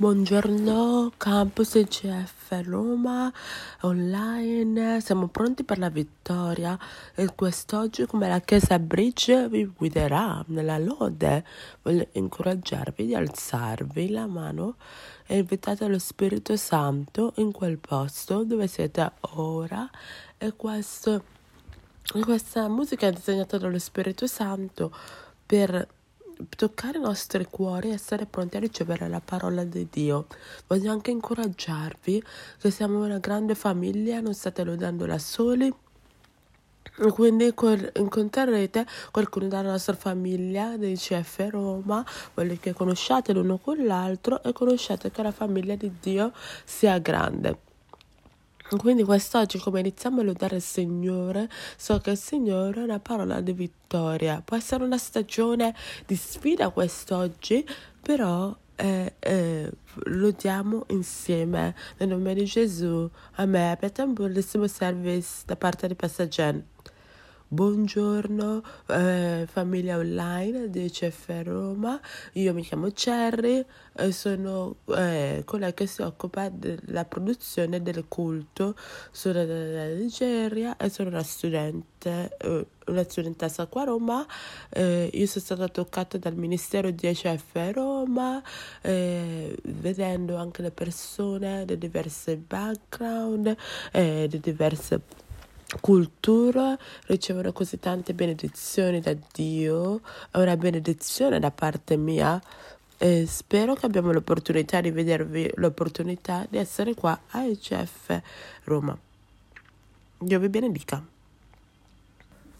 Buongiorno campus ICF Roma online, siamo pronti per la vittoria. E quest'oggi come la Chiesa Bridge vi guiderà nella lode. Voglio incoraggiarvi di alzarvi la mano e invitate lo Spirito Santo in quel posto dove siete ora. E questo, questa musica è disegnata dallo Spirito Santo per toccare i nostri cuori e essere pronti a ricevere la parola di Dio. Voglio anche incoraggiarvi che siamo una grande famiglia, non state lodando da soli. Quindi incontrerete qualcuno della nostra famiglia dei CF Roma, voglio che conosciate l'uno con l'altro e conosciate che la famiglia di Dio sia grande. Quindi quest'oggi come iniziamo a lodare il Signore, so che il Signore è una parola di vittoria. Può essere una stagione di sfida quest'oggi, però eh, eh, lodiamo insieme. Nel nome di Gesù. Amen. Abbiate un bellissimo service da parte di Passagen. Buongiorno eh, famiglia online di CF Roma, io mi chiamo Cherry e sono eh, quella che si occupa della produzione del culto, sono dalla Nigeria e sono una studente, eh, una studentessa qua a Roma, eh, io sono stata toccata dal Ministero di CF Roma, eh, vedendo anche le persone di diversi background, eh, di diverse cultura ricevono così tante benedizioni da Dio, è una benedizione da parte mia e spero che abbiamo l'opportunità di vedervi, l'opportunità di essere qua a ICF Roma. Dio vi benedica.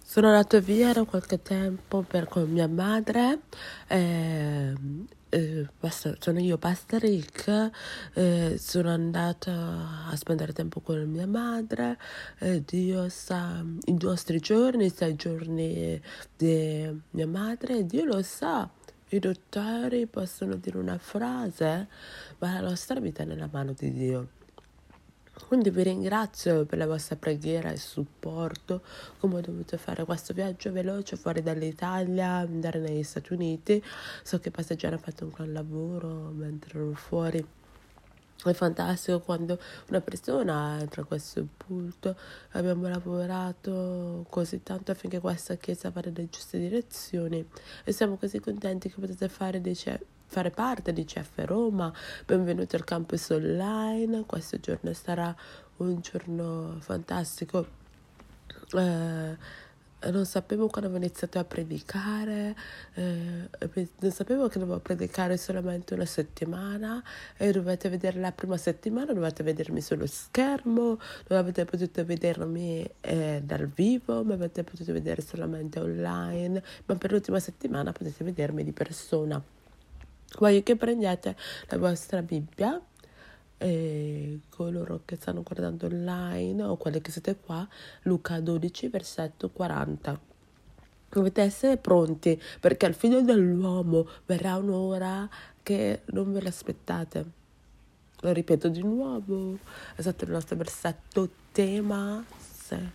Sono andato via da qualche tempo per con mia madre. Eh, eh, sono io, Pastor Rick, eh, sono andata a spendere tempo con mia madre, eh, Dio sa i nostri giorni, i sei giorni di mia madre, Dio lo sa. I dottori possono dire una frase, ma la nostra vita è nella mano di Dio. Quindi vi ringrazio per la vostra preghiera e supporto, come ho dovuto fare questo viaggio veloce fuori dall'Italia, andare negli Stati Uniti. So che Passagiano ha fatto un gran lavoro mentre ero fuori. È fantastico quando una persona entra a questo punto. Abbiamo lavorato così tanto affinché questa chiesa vada nelle giuste direzioni e siamo così contenti che potete fare dei fare parte di CF Roma. Benvenuti al campus online. Questo giorno sarà un giorno fantastico. Eh, non sapevo quando avevo iniziato a predicare, eh, non sapevo che dovevo predicare solamente una settimana e dovete vedere la prima settimana, dovete vedermi sullo schermo, non avete potuto vedermi eh, dal vivo, ma avete potuto vedere solamente online, ma per l'ultima settimana potete vedermi di persona. Voglio che prendiate la vostra Bibbia e coloro che stanno guardando online o quelli che siete qua, Luca 12, versetto 40. Dovete essere pronti perché al figlio dell'uomo verrà un'ora che non ve l'aspettate. Lo ripeto di nuovo, è stato il nostro versetto tema. Se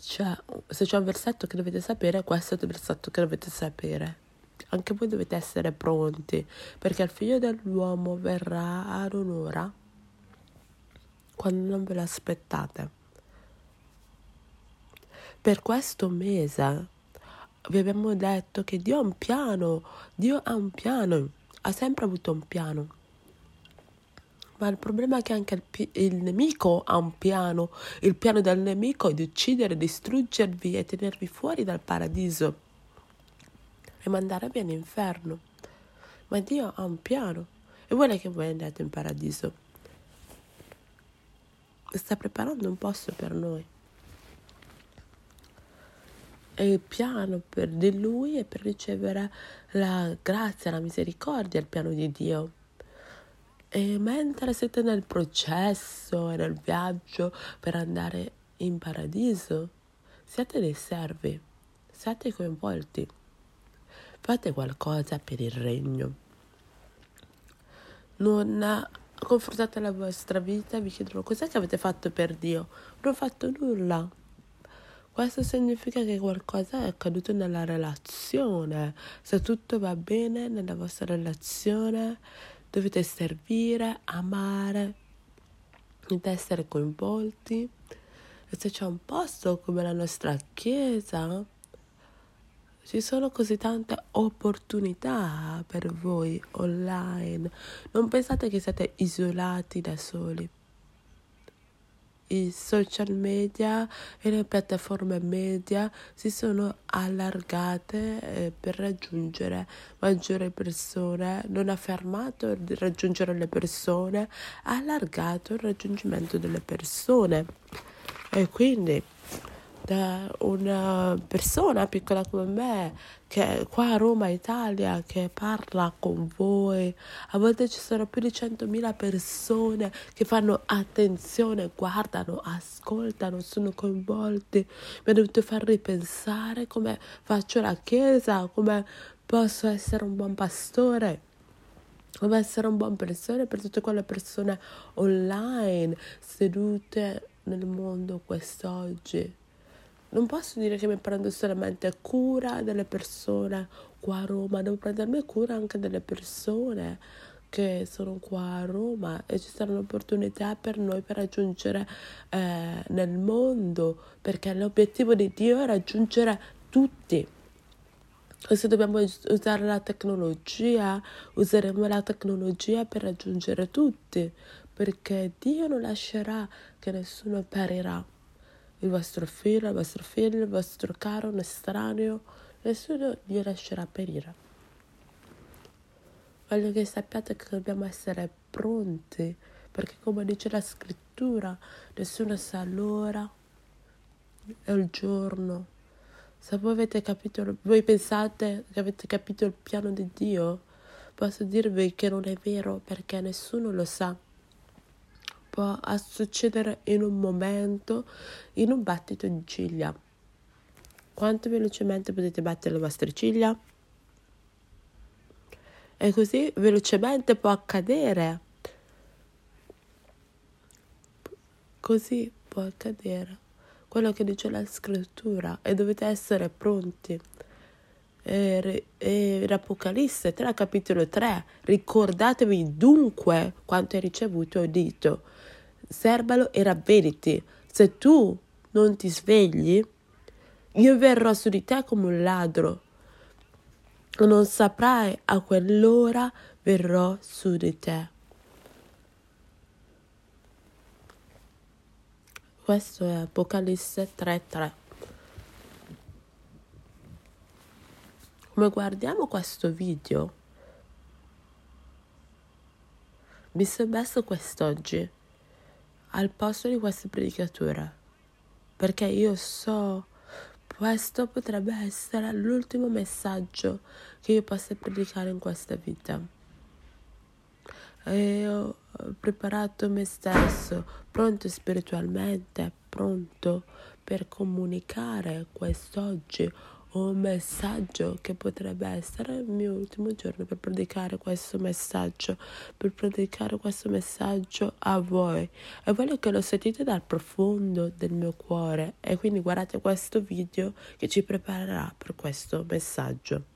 c'è, se c'è un versetto che dovete sapere, questo è il versetto che dovete sapere anche voi dovete essere pronti perché il figlio dell'uomo verrà ad un'ora quando non ve l'aspettate. Per questo mese vi abbiamo detto che Dio ha un piano, Dio ha un piano, ha sempre avuto un piano. Ma il problema è che anche il, il, nemico ha un piano. Il piano del nemico è di uccidere, distruggervi e tenervi fuori dal paradiso e mandarvi all'inferno. Ma Dio ha un piano e vuole che voi andiate in paradiso. Sta preparando un posto per noi. E il piano per di lui è per ricevere la grazia, la misericordia, il piano di Dio. E mentre siete nel processo e nel viaggio per andare in paradiso, siate dei servi, siate coinvolti. Fate qualcosa per il regno. Non confrontate la vostra vita vi chiedono cos'è che avete fatto per Dio. Non ho fatto nulla. Questo significa che qualcosa è accaduto nella relazione. Se tutto va bene nella vostra relazione, dovete servire, amare, ed essere coinvolti. E se c'è un posto come la nostra chiesa, ci sono così tante opportunità per voi online. Non pensate che siete isolati da soli i social media e le piattaforme media si sono allargate eh, per raggiungere maggiori persone, non ha fermato di raggiungere le persone, ha allargato il raggiungimento delle persone. E quindi da una persona piccola come me che è qua a Roma, Italia, che parla con voi. A volte ci sono più di 100.000 persone che fanno attenzione, guardano, ascoltano, sono coinvolti. Mi ha dovuto far ripensare come faccio la chiesa, come posso essere un buon pastore come essere un buon persona per tutte quelle persone online sedute nel mondo quest'oggi non posso dire che mi prendo solamente cura delle persone qua a Roma, devo prendermi cura anche delle persone che sono qua a Roma e ci saranno opportunità per noi per raggiungere eh, nel mondo, perché l'obiettivo di Dio è raggiungere tutti. E se dobbiamo usare la tecnologia, useremo la tecnologia per raggiungere tutti, perché Dio non lascerà che nessuno perirà il vostro figlio, il vostro figlio, il vostro caro, un estraneo, nessuno vi lascerà perire. Voglio che sappiate che dobbiamo essere pronti, perché come dice la scrittura, nessuno sa l'ora e il giorno. Se voi avete capito, voi pensate che avete capito il piano di Dio, posso dirvi che non è vero perché nessuno lo sa può succedere in un momento, in un battito di ciglia. Quanto velocemente potete battere le vostre ciglia? E così velocemente può accadere. Così può accadere quello che dice la scrittura e dovete essere pronti. E, e l'Apocalisse 3, capitolo 3, ricordatevi dunque quanto hai ricevuto e udito serbalo e ravvediti. Se tu non ti svegli, io verrò su di te come un ladro. Non saprai a quell'ora verrò su di te. Questo è Apocalisse 3:3. Come guardiamo questo video, mi sono messo quest'oggi al posto di questa predicatura, perché io so questo potrebbe essere l'ultimo messaggio che io possa predicare in questa vita. E ho preparato me stesso, pronto spiritualmente, pronto per comunicare quest'oggi un messaggio che potrebbe essere il mio ultimo giorno per predicare questo messaggio, per predicare questo messaggio a voi. E voglio che lo sentite dal profondo del mio cuore e quindi guardate questo video che ci preparerà per questo messaggio.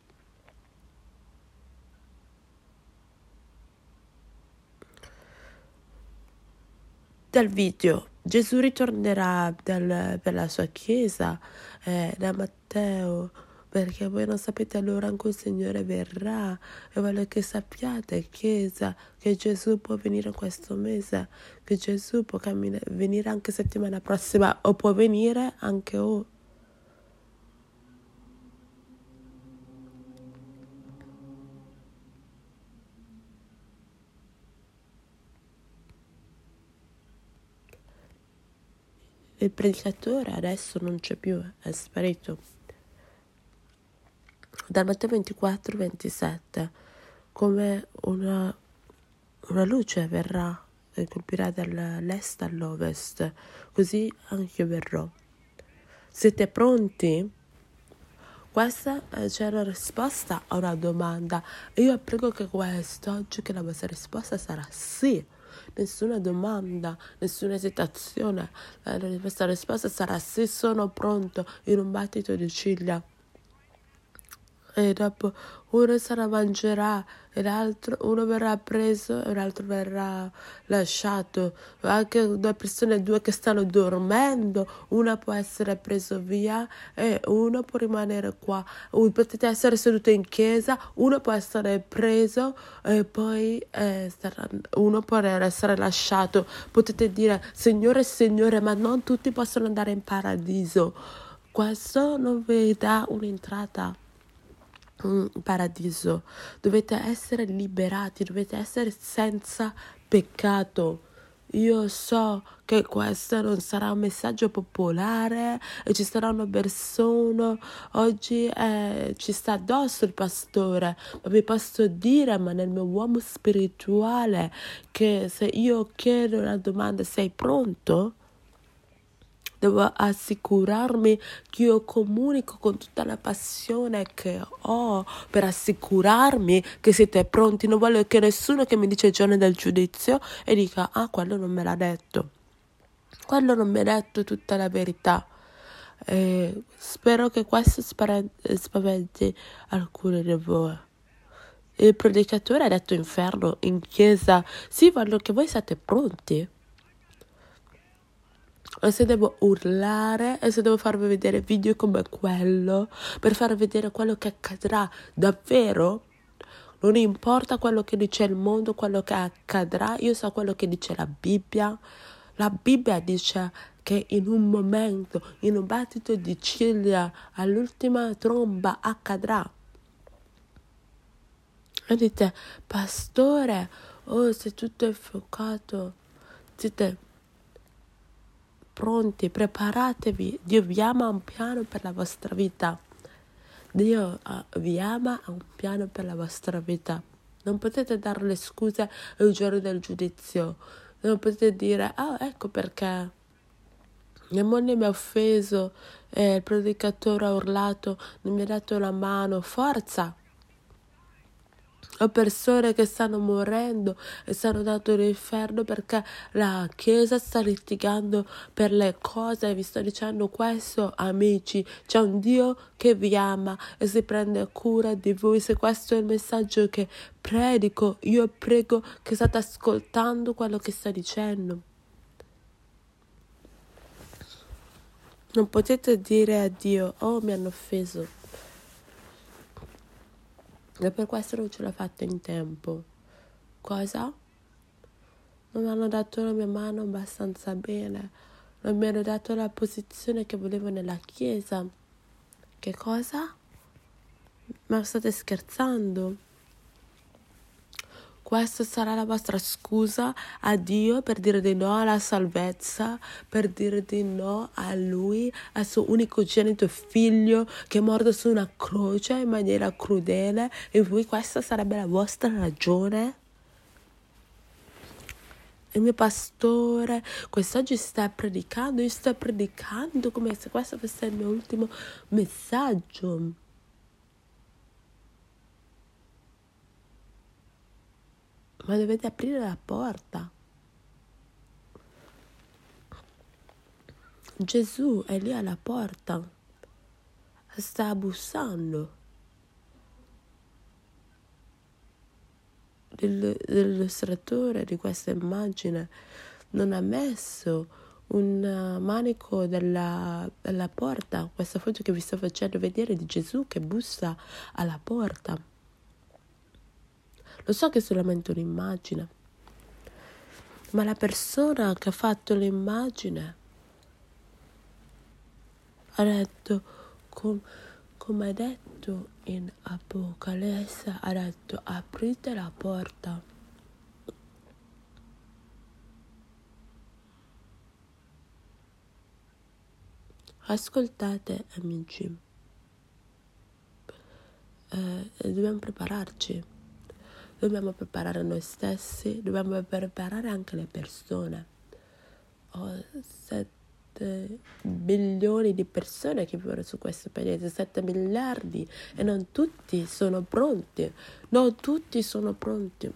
Dal video Gesù ritornerà dal, per la sua chiesa eh, da Matteo perché voi non sapete l'ora in cui il Signore verrà e voglio che sappiate, Chiesa, che Gesù può venire questo mese, che Gesù può cammina- venire anche settimana prossima o può venire anche ora. Il predicatore adesso non c'è più, è sparito. Dal Matteo 24, 27, come una, una luce verrà e colpirà dall'est all'ovest, così anche io verrò. Siete pronti? Questa c'è la risposta a una domanda. io prego che quest'oggi che la vostra risposta sarà sì nessuna domanda, nessuna esitazione. La vostra risposta sarà sì, sono pronto in un battito di ciglia. E dopo uno la mangerà e l'altro uno verrà preso e l'altro verrà lasciato. Anche due persone due che stanno dormendo una può essere preso via e uno può rimanere qua. Potete essere seduti in chiesa uno può essere preso e poi eh, uno può essere lasciato. Potete dire signore signore ma non tutti possono andare in paradiso. Questo non vi dà un'entrata paradiso, dovete essere liberati, dovete essere senza peccato. Io so che questo non sarà un messaggio popolare e ci saranno persone, oggi eh, ci sta addosso il pastore, ma vi posso dire, ma nel mio uomo spirituale, che se io chiedo una domanda, sei pronto? Devo assicurarmi che io comunico con tutta la passione che ho per assicurarmi che siete pronti. Non voglio che nessuno che mi dice il giorno del giudizio e dica ah quello non me l'ha detto. Quello non mi ha detto tutta la verità. E spero che questo spaventi alcuni di voi. Il predicatore ha detto inferno in chiesa. Sì, voglio che voi siate pronti e se devo urlare e se devo farvi vedere video come quello per farvi vedere quello che accadrà davvero non importa quello che dice il mondo, quello che accadrà, io so quello che dice la Bibbia. La Bibbia dice che in un momento, in un battito di ciglia, all'ultima tromba accadrà. E dite, pastore, oh, se tutto è fuocato, dite, pronti, preparatevi. Dio vi ama un piano per la vostra vita. Dio uh, vi ama un piano per la vostra vita. Non potete dare le scuse il giorno del giudizio. Non potete dire, ah, oh, ecco perché. Mia moglie mi ha offeso, eh, il predicatore ha urlato, non mi ha dato la mano. Forza! Ho persone che stanno morendo e stanno dando l'inferno perché la Chiesa sta litigando per le cose. Vi sto dicendo questo, amici. C'è un Dio che vi ama e si prende cura di voi. Se questo è il messaggio che predico, io prego che state ascoltando quello che sta dicendo. Non potete dire a Dio, oh mi hanno offeso. E per questo non ce l'ho fatta in tempo. Cosa? Non mi hanno dato la mia mano abbastanza bene. Non mi hanno dato la posizione che volevo nella chiesa. Che cosa? Ma state scherzando? Questa sarà la vostra scusa a Dio per dire di no alla salvezza, per dire di no a Lui, al suo unicogenito figlio che è morto su una croce in maniera crudele e voi questa sarebbe la vostra ragione? Il mio pastore quest'oggi sta predicando, io sto predicando come se questo fosse il mio ultimo messaggio. Ma dovete aprire la porta. Gesù è lì alla porta, sta bussando. L'illustratore di questa immagine non ha messo un manico della, della porta, questa foto che vi sto facendo vedere di Gesù che bussa alla porta. Lo so che è solamente un'immagine, ma la persona che ha fatto l'immagine ha detto, com, come ha detto in Apocalisse, ha detto aprite la porta. Ascoltate amici, eh, dobbiamo prepararci dobbiamo preparare noi stessi, dobbiamo preparare anche le persone. Ho 7 milioni di persone che vivono su questo pianeta, 7 miliardi e non tutti sono pronti, non tutti sono pronti.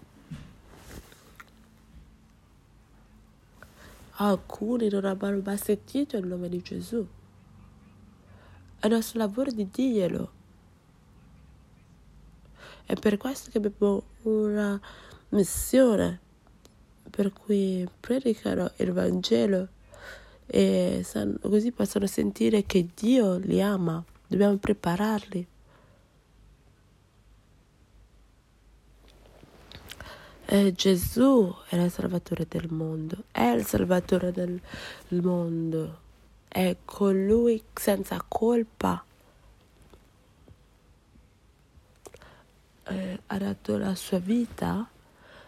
Alcuni non hanno mai sentito il nome di Gesù. È nostro lavoro di dirglielo È per questo che abbiamo una missione per cui predicano il Vangelo e così possono sentire che Dio li ama. Dobbiamo prepararli. E Gesù è il Salvatore del mondo, è il Salvatore del mondo, è colui senza colpa. Eh, ha dato la sua vita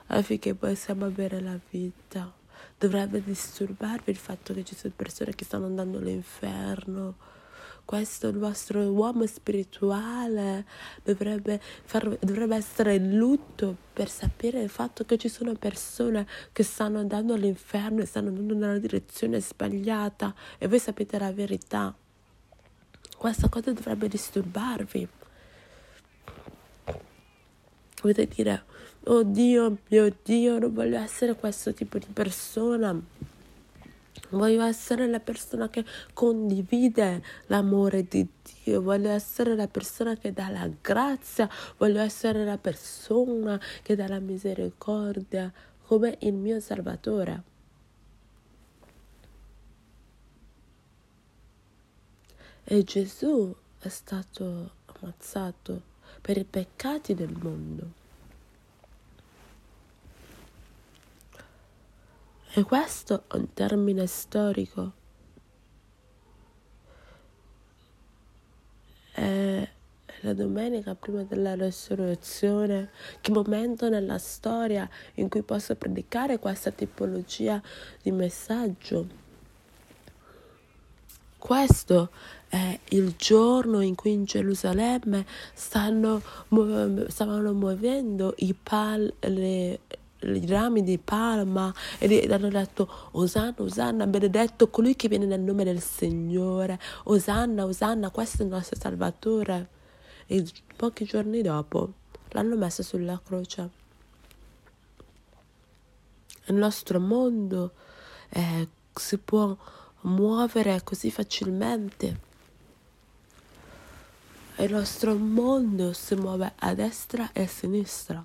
affinché possiamo avere la vita. Dovrebbe disturbarvi il fatto che ci sono persone che stanno andando all'inferno questo vostro uomo spirituale dovrebbe, far, dovrebbe essere in lutto per sapere il fatto che ci sono persone che stanno andando all'inferno e stanno andando nella direzione sbagliata e voi sapete la verità. Questa cosa dovrebbe disturbarvi. Potete dire, oh Dio, mio Dio, non voglio essere questo tipo di persona. Voglio essere la persona che condivide l'amore di Dio, voglio essere la persona che dà la grazia, voglio essere la persona che dà la misericordia come il mio Salvatore. E Gesù è stato ammazzato per i peccati del mondo. E questo è un termine storico. È la domenica prima della resurrezione, che momento nella storia in cui posso predicare questa tipologia di messaggio. Questo è il giorno in cui in Gerusalemme stanno, stavano muovendo i pal, le, i rami di palma e hanno detto Osanna, Osanna, benedetto colui che viene nel nome del Signore, Osanna, Osanna, questo è il nostro Salvatore. E pochi giorni dopo l'hanno messo sulla croce. Il nostro mondo eh, si può muovere così facilmente. Il nostro mondo si muove a destra e a sinistra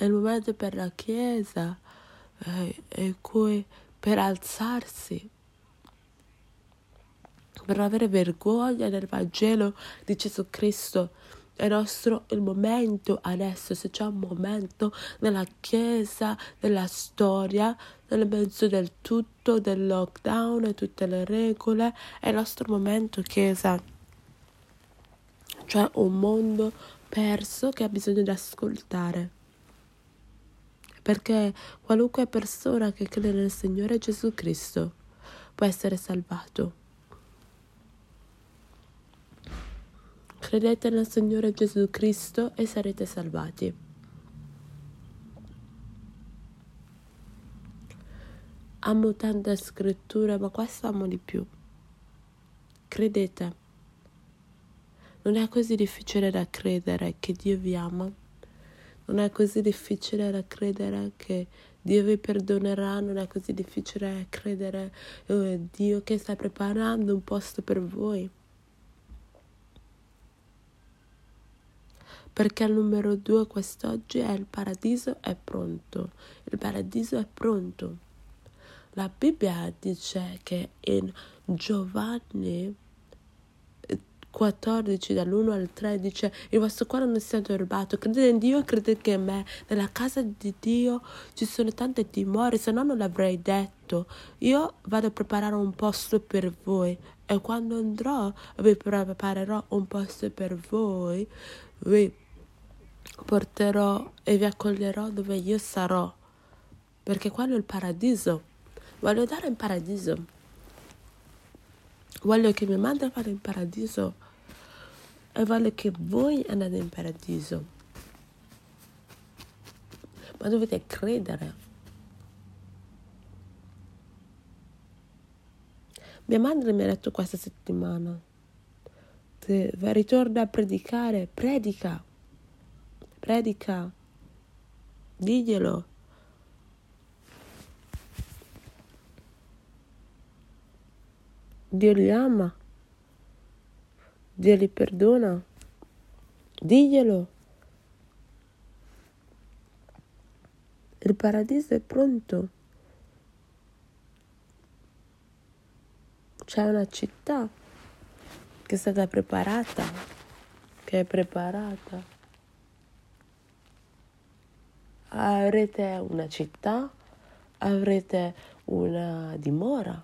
è il momento per la Chiesa eh, in cui per alzarsi, per non avere vergogna del Vangelo di Gesù Cristo. È nostro il momento adesso, se c'è un momento nella Chiesa, nella storia, nel mezzo del tutto, del lockdown e tutte le regole, è il nostro momento Chiesa. C'è un mondo perso che ha bisogno di ascoltare perché qualunque persona che crede nel Signore Gesù Cristo può essere salvato. Credete nel Signore Gesù Cristo e sarete salvati. Amo tante scritture, ma questo amo di più. Credete. Non è così difficile da credere che Dio vi ama non è così difficile da credere che Dio vi perdonerà, non è così difficile credere oh, Dio che sta preparando un posto per voi. Perché il numero due quest'oggi è il paradiso è pronto. Il paradiso è pronto. La Bibbia dice che in Giovanni 14 dall'1 al 3 dice il vostro cuore non sia turbato credete in Dio credete in me nella casa di Dio ci sono tante dimore se no non l'avrei detto io vado a preparare un posto per voi e quando andrò vi preparerò un posto per voi vi porterò e vi accoglierò dove io sarò perché quello è il paradiso voglio dare in paradiso Voglio che mi manda a fare in paradiso e voglio che voi andate in paradiso. Ma dovete credere. Mia madre mi ha detto questa settimana, se ritorna a predicare, predica, predica, diglielo. Dio li ama, Dio li perdona, Diglielo. Il paradiso è pronto. C'è una città che è stata preparata, che è preparata. Avrete una città, avrete una dimora.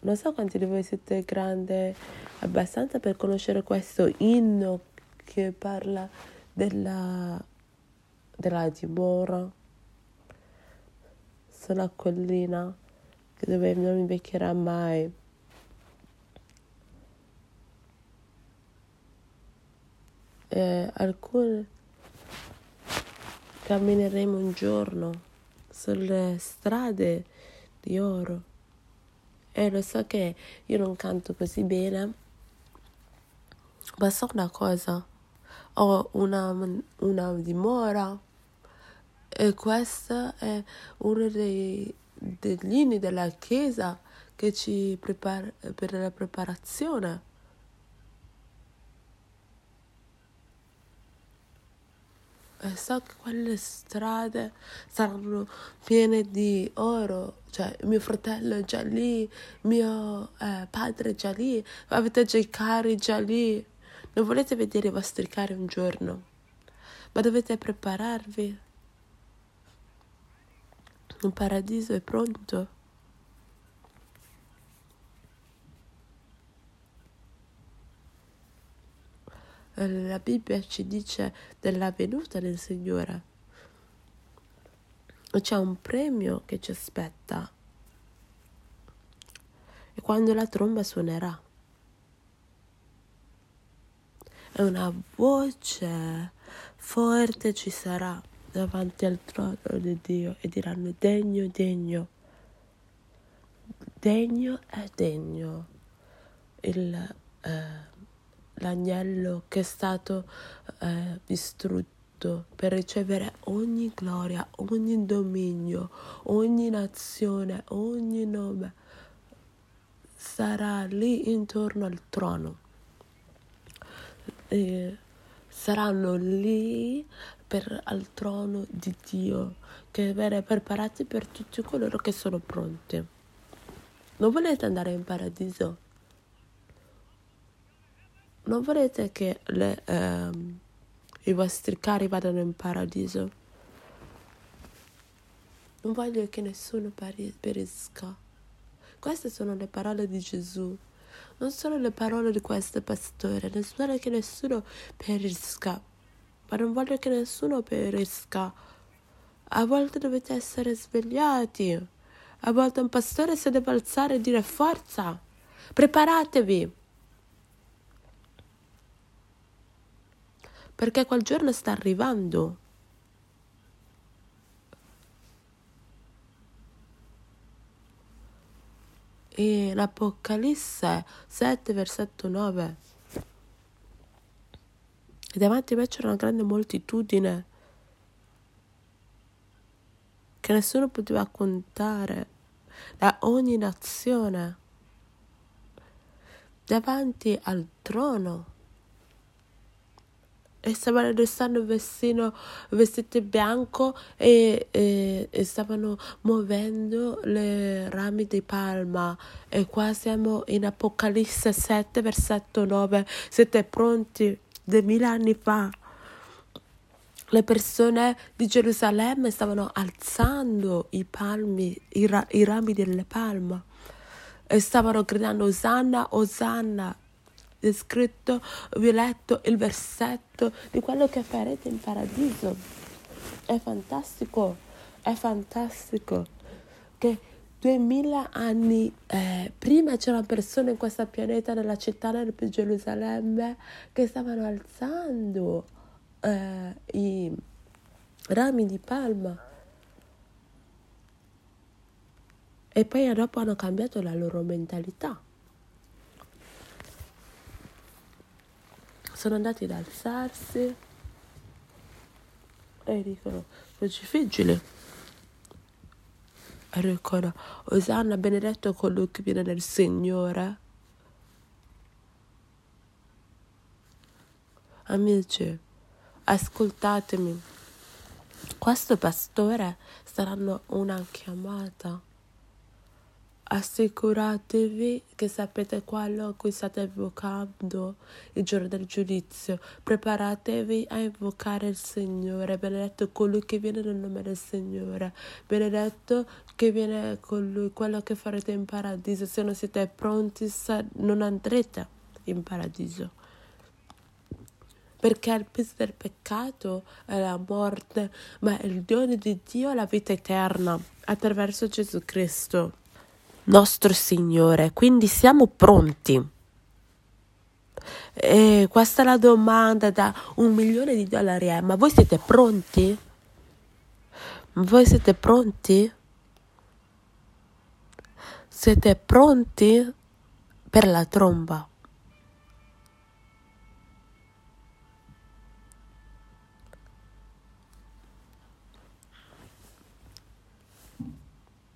Non so quanti di voi siete grandi abbastanza per conoscere questo inno che parla della, della dimora sulla collina dove non invecchierà mai. E alcune cammineremo un giorno sulle strade di oro. E lo so che io non canto così bene, ma so una cosa, ho una, una dimora e questo è uno dei, degli inni della Chiesa che ci prepara per la preparazione. So che quelle strade saranno piene di oro, cioè mio fratello è già lì, mio eh, padre è già lì, avete già i cari già lì. Non volete vedere i vostri cari un giorno, ma dovete prepararvi. Un paradiso è pronto. La Bibbia ci dice della venuta del Signore. C'è un premio che ci aspetta. E quando la tromba suonerà. E una voce forte ci sarà davanti al trono di Dio e diranno degno, degno, degno è degno il, eh, l'agnello che è stato eh, distrutto per ricevere ogni gloria, ogni dominio, ogni nazione, ogni nome sarà lì intorno al trono. E saranno lì per, al trono di Dio, che viene preparati per tutti coloro che sono pronti. Non volete andare in paradiso? Non volete che le, ehm, i vostri cari vadano in paradiso? Non voglio che nessuno perisca. Queste sono le parole di Gesù. Non sono le parole di questo pastore. Non voglio che nessuno perisca ma non voglio che nessuno perisca. A volte dovete essere svegliati. A volte un pastore si deve alzare e dire forza, preparatevi. Perché quel giorno sta arrivando. E l'Apocalisse 7, versetto 9 e davanti a me c'era una grande moltitudine che nessuno poteva contare da ogni nazione davanti al trono e stavano restando vestino, vestiti bianco e, e, e, stavano muovendo le rami di palma e qua siamo in Apocalisse 7 versetto 9 siete pronti duemila anni fa le persone di Gerusalemme stavano alzando i palmi, i, ra- i rami delle palme e stavano gridando Osanna, Osanna. Scritto, vi ho letto il versetto di quello che farete in paradiso. È fantastico, è fantastico che duemila anni eh, prima c'erano persone in questo pianeta, nella città di Gerusalemme, che stavano alzando eh, i rami di palma. E poi dopo hanno cambiato la loro mentalità. Sono andati ad alzarsi. E dicono, crocifigili dicono Osanna benedetto colui che viene nel Signore. Amici, ascoltatemi. Questo pastore saranno una chiamata assicuratevi che sapete quello a cui state invocando il giorno del giudizio. Preparatevi a invocare il Signore. Benedetto colui che viene nel nome del Signore. Benedetto che viene con lui, quello che farete in paradiso. Se non siete pronti, non andrete in paradiso. Perché il peso del peccato è la morte, ma il dono di Dio è la vita eterna attraverso Gesù Cristo nostro Signore. Quindi siamo pronti. E questa è la domanda da un milione di dollari. Eh? Ma voi siete pronti? Voi siete pronti? Siete pronti per la tromba?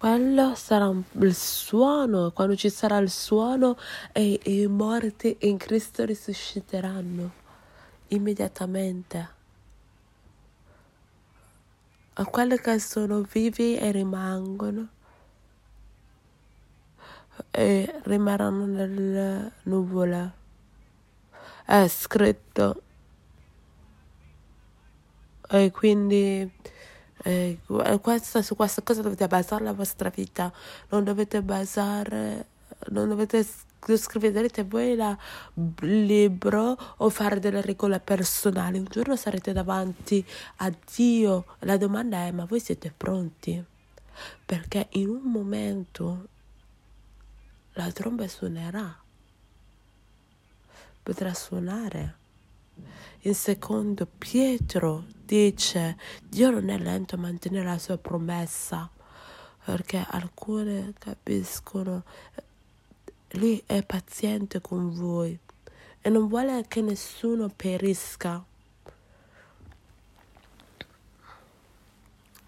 Quello sarà il suono, quando ci sarà il suono e i morti in Cristo risusciteranno immediatamente. A quelli che sono vivi e rimangono e rimarranno nelle nuvole. È scritto. E quindi eh, questa, su questa cosa dovete basare la vostra vita, non dovete basare, non dovete scrivete voi il libro o fare delle regole personali. Un giorno sarete davanti a Dio. La domanda è: ma voi siete pronti? Perché in un momento la tromba suonerà, potrà suonare. In secondo Pietro dice Dio non è lento a mantenere la sua promessa perché alcune capiscono lui è paziente con voi e non vuole che nessuno perisca.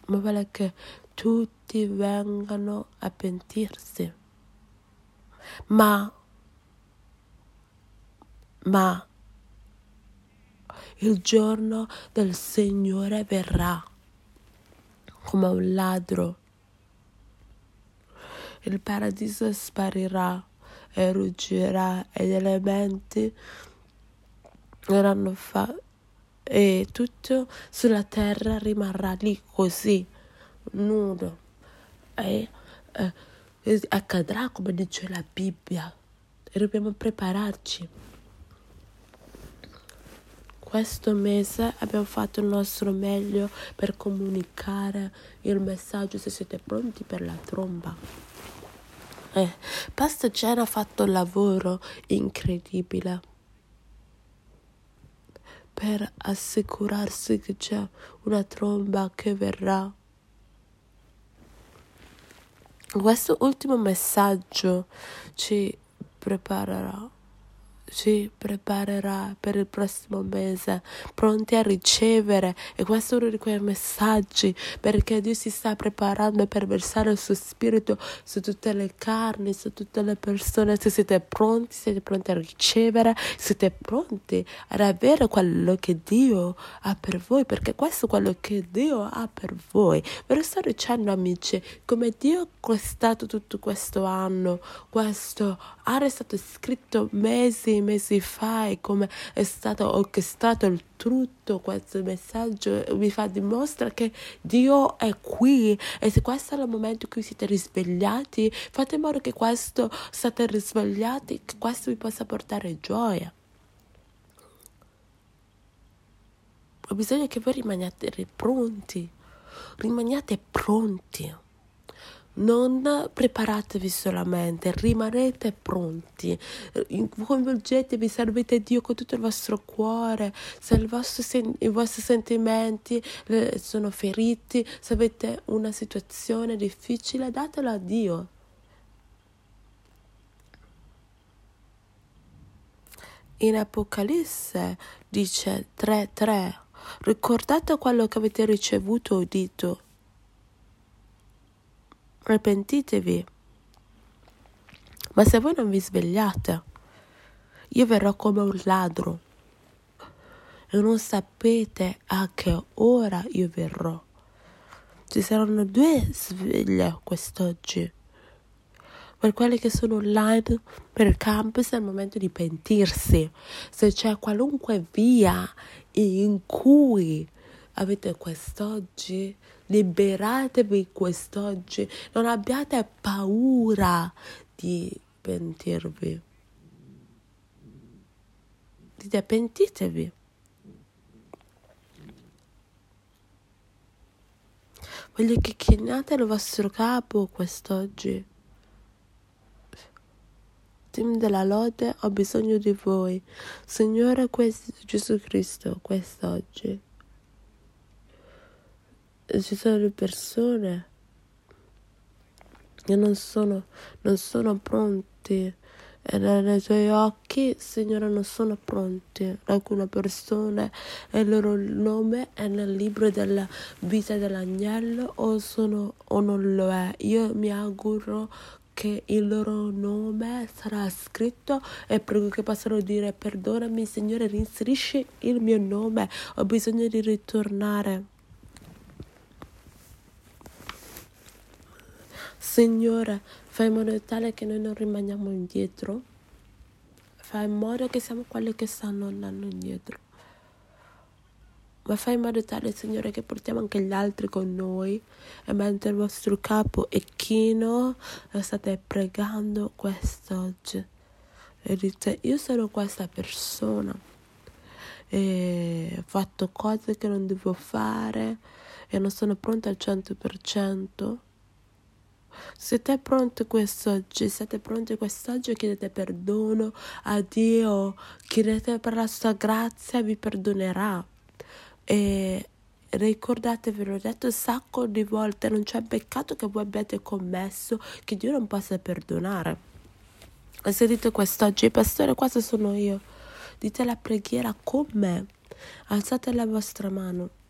Ma vuole che tutti vengano a pentirsi. Ma ma il giorno del Signore verrà come un ladro. Il paradiso sparirà e ruggirà e gli elementi verranno fatti e tutto sulla terra rimarrà lì così, nudo. E eh, accadrà come dice la Bibbia. E dobbiamo prepararci questo mese abbiamo fatto il nostro meglio per comunicare il messaggio se siete pronti per la tromba. Eh, Pastor Jen ha fatto un lavoro incredibile per assicurarsi che c'è una tromba che verrà. Questo ultimo messaggio ci preparerà ci preparerà per il prossimo mese, pronti a ricevere. E questo è uno di quei messaggi perché Dio si sta preparando per versare il suo spirito su tutte le carni, su tutte le persone. Se siete pronti, siete pronti a ricevere, siete pronti ad avere quello che Dio ha per voi, perché questo è quello che Dio ha per voi. Ve lo sto dicendo, amici, come Dio è stato tutto questo anno, questo anno è stato scritto mesi mesi fa e come è stato orchestrato il tutto questo messaggio vi fa dimostra che Dio è qui. E se questo è il momento in cui siete risvegliati fate in modo che questo siate risvegliati che questo vi possa portare gioia. Ho bisogno che voi rimaniate pronti. Rimaniate pronti non preparatevi solamente, rimanete pronti, coinvolgetevi, servete Dio con tutto il vostro cuore, se sen- i vostri sentimenti sono feriti, se avete una situazione difficile, datelo a Dio. In Apocalisse dice 3:3 Ricordate quello che avete ricevuto o udito Repentitevi. Ma se voi non vi svegliate, io verrò come un ladro. e non sapete a che ora io verrò. Ci saranno due sveglie quest'oggi. Per quelli che sono online per il campus è il momento di pentirsi. Se c'è qualunque via in cui avete quest'oggi, liberatevi quest'oggi, non abbiate paura di pentirvi. Dite pentitevi. Voglio che chiniate il vostro capo quest'oggi. Team della lode, ho bisogno di voi. Signore Gesù Cristo, quest'oggi. Ci sono le persone che non sono, non sono pronti e nei tuoi occhi, Signore, non sono pronti. Alcune persone e il loro nome è nel libro della vita dell'agnello o, sono, o non lo è. Io mi auguro che il loro nome sarà scritto e prego che possano dire perdonami Signore reinserisci il mio nome ho bisogno di ritornare Signore Fai in modo tale che noi non rimaniamo indietro. Fai in modo che siamo quelli che stanno andando indietro. Ma fai in modo tale, Signore, che portiamo anche gli altri con noi. E mentre il vostro capo è chino, state pregando quest'oggi. E dite, io sono questa persona. E ho fatto cose che non devo fare e non sono pronta al 100%. Siete pronti quest'oggi? Siete pronti quest'oggi? Chiedete perdono a Dio, chiedete per la sua grazia, vi perdonerà. E ricordatevi, l'ho detto un sacco di volte, non c'è peccato che voi abbiate commesso che Dio non possa perdonare. E se dite quest'oggi, pastore, questo sono io, dite la preghiera con me, alzate la vostra mano.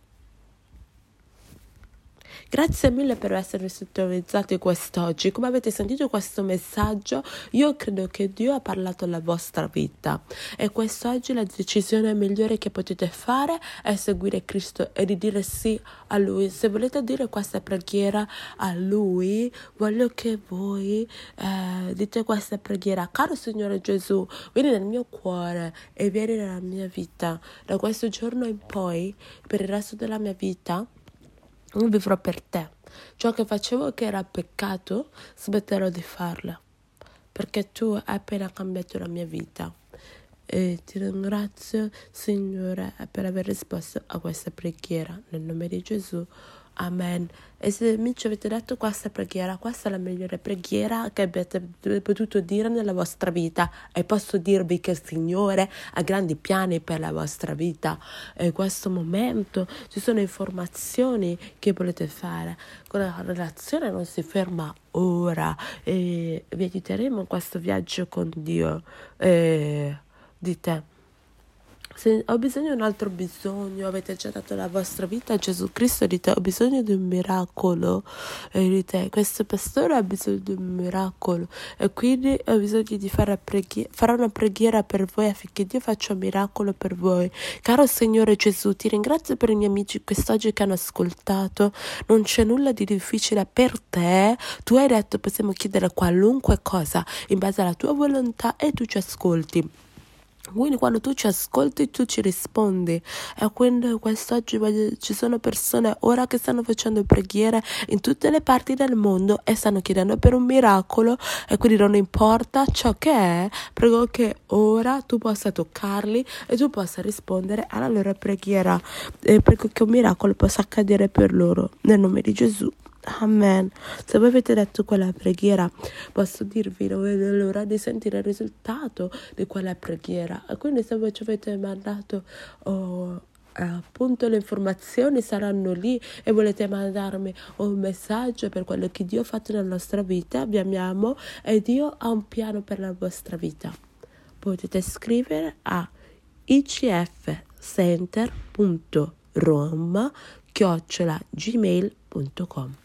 Grazie mille per esservi sintonizzati quest'oggi. Come avete sentito questo messaggio, io credo che Dio ha parlato alla vostra vita e quest'oggi la decisione migliore che potete fare è seguire Cristo e di dire sì a Lui. Se volete dire questa preghiera a Lui, voglio che voi eh, dite questa preghiera. Caro Signore Gesù, vieni nel mio cuore e vieni nella mia vita. Da questo giorno in poi, per il resto della mia vita, io vivrò per te. Ciò che facevo che era peccato, smetterò di farlo, perché tu hai appena cambiato la mia vita. E ti ringrazio, Signore, per aver risposto a questa preghiera. Nel nome di Gesù. Amen. E se mi ci avete detto questa preghiera, questa è la migliore preghiera che avete potuto dire nella vostra vita e posso dirvi che il Signore ha grandi piani per la vostra vita. E in questo momento ci sono informazioni che volete fare. Con la relazione non si ferma ora e vi aiuteremo in questo viaggio con Dio e di te. Se ho bisogno di un altro bisogno, avete già dato la vostra vita a Gesù Cristo, dite ho bisogno di un miracolo e dite questo pastore ha bisogno di un miracolo e quindi ho bisogno di fare, preghi- fare una preghiera per voi affinché Dio faccia un miracolo per voi. Caro Signore Gesù, ti ringrazio per i miei amici quest'oggi che hanno ascoltato, non c'è nulla di difficile per te, tu hai detto possiamo chiedere qualunque cosa in base alla tua volontà e tu ci ascolti. Quindi quando tu ci ascolti, tu ci rispondi. E quindi quest'oggi ci sono persone ora che stanno facendo preghiere in tutte le parti del mondo e stanno chiedendo per un miracolo e quindi non importa ciò che è, prego che ora tu possa toccarli e tu possa rispondere alla loro preghiera e prego che un miracolo possa accadere per loro. Nel nome di Gesù. Amen. Se voi avete detto quella preghiera, posso dirvi, non vedo l'ora di sentire il risultato di quella preghiera. Quindi se voi ci avete mandato oh, appunto le informazioni saranno lì e volete mandarmi un messaggio per quello che Dio ha fatto nella nostra vita, vi amiamo e Dio ha un piano per la vostra vita. Potete scrivere a icfcenter.rom chiocciolagmail.com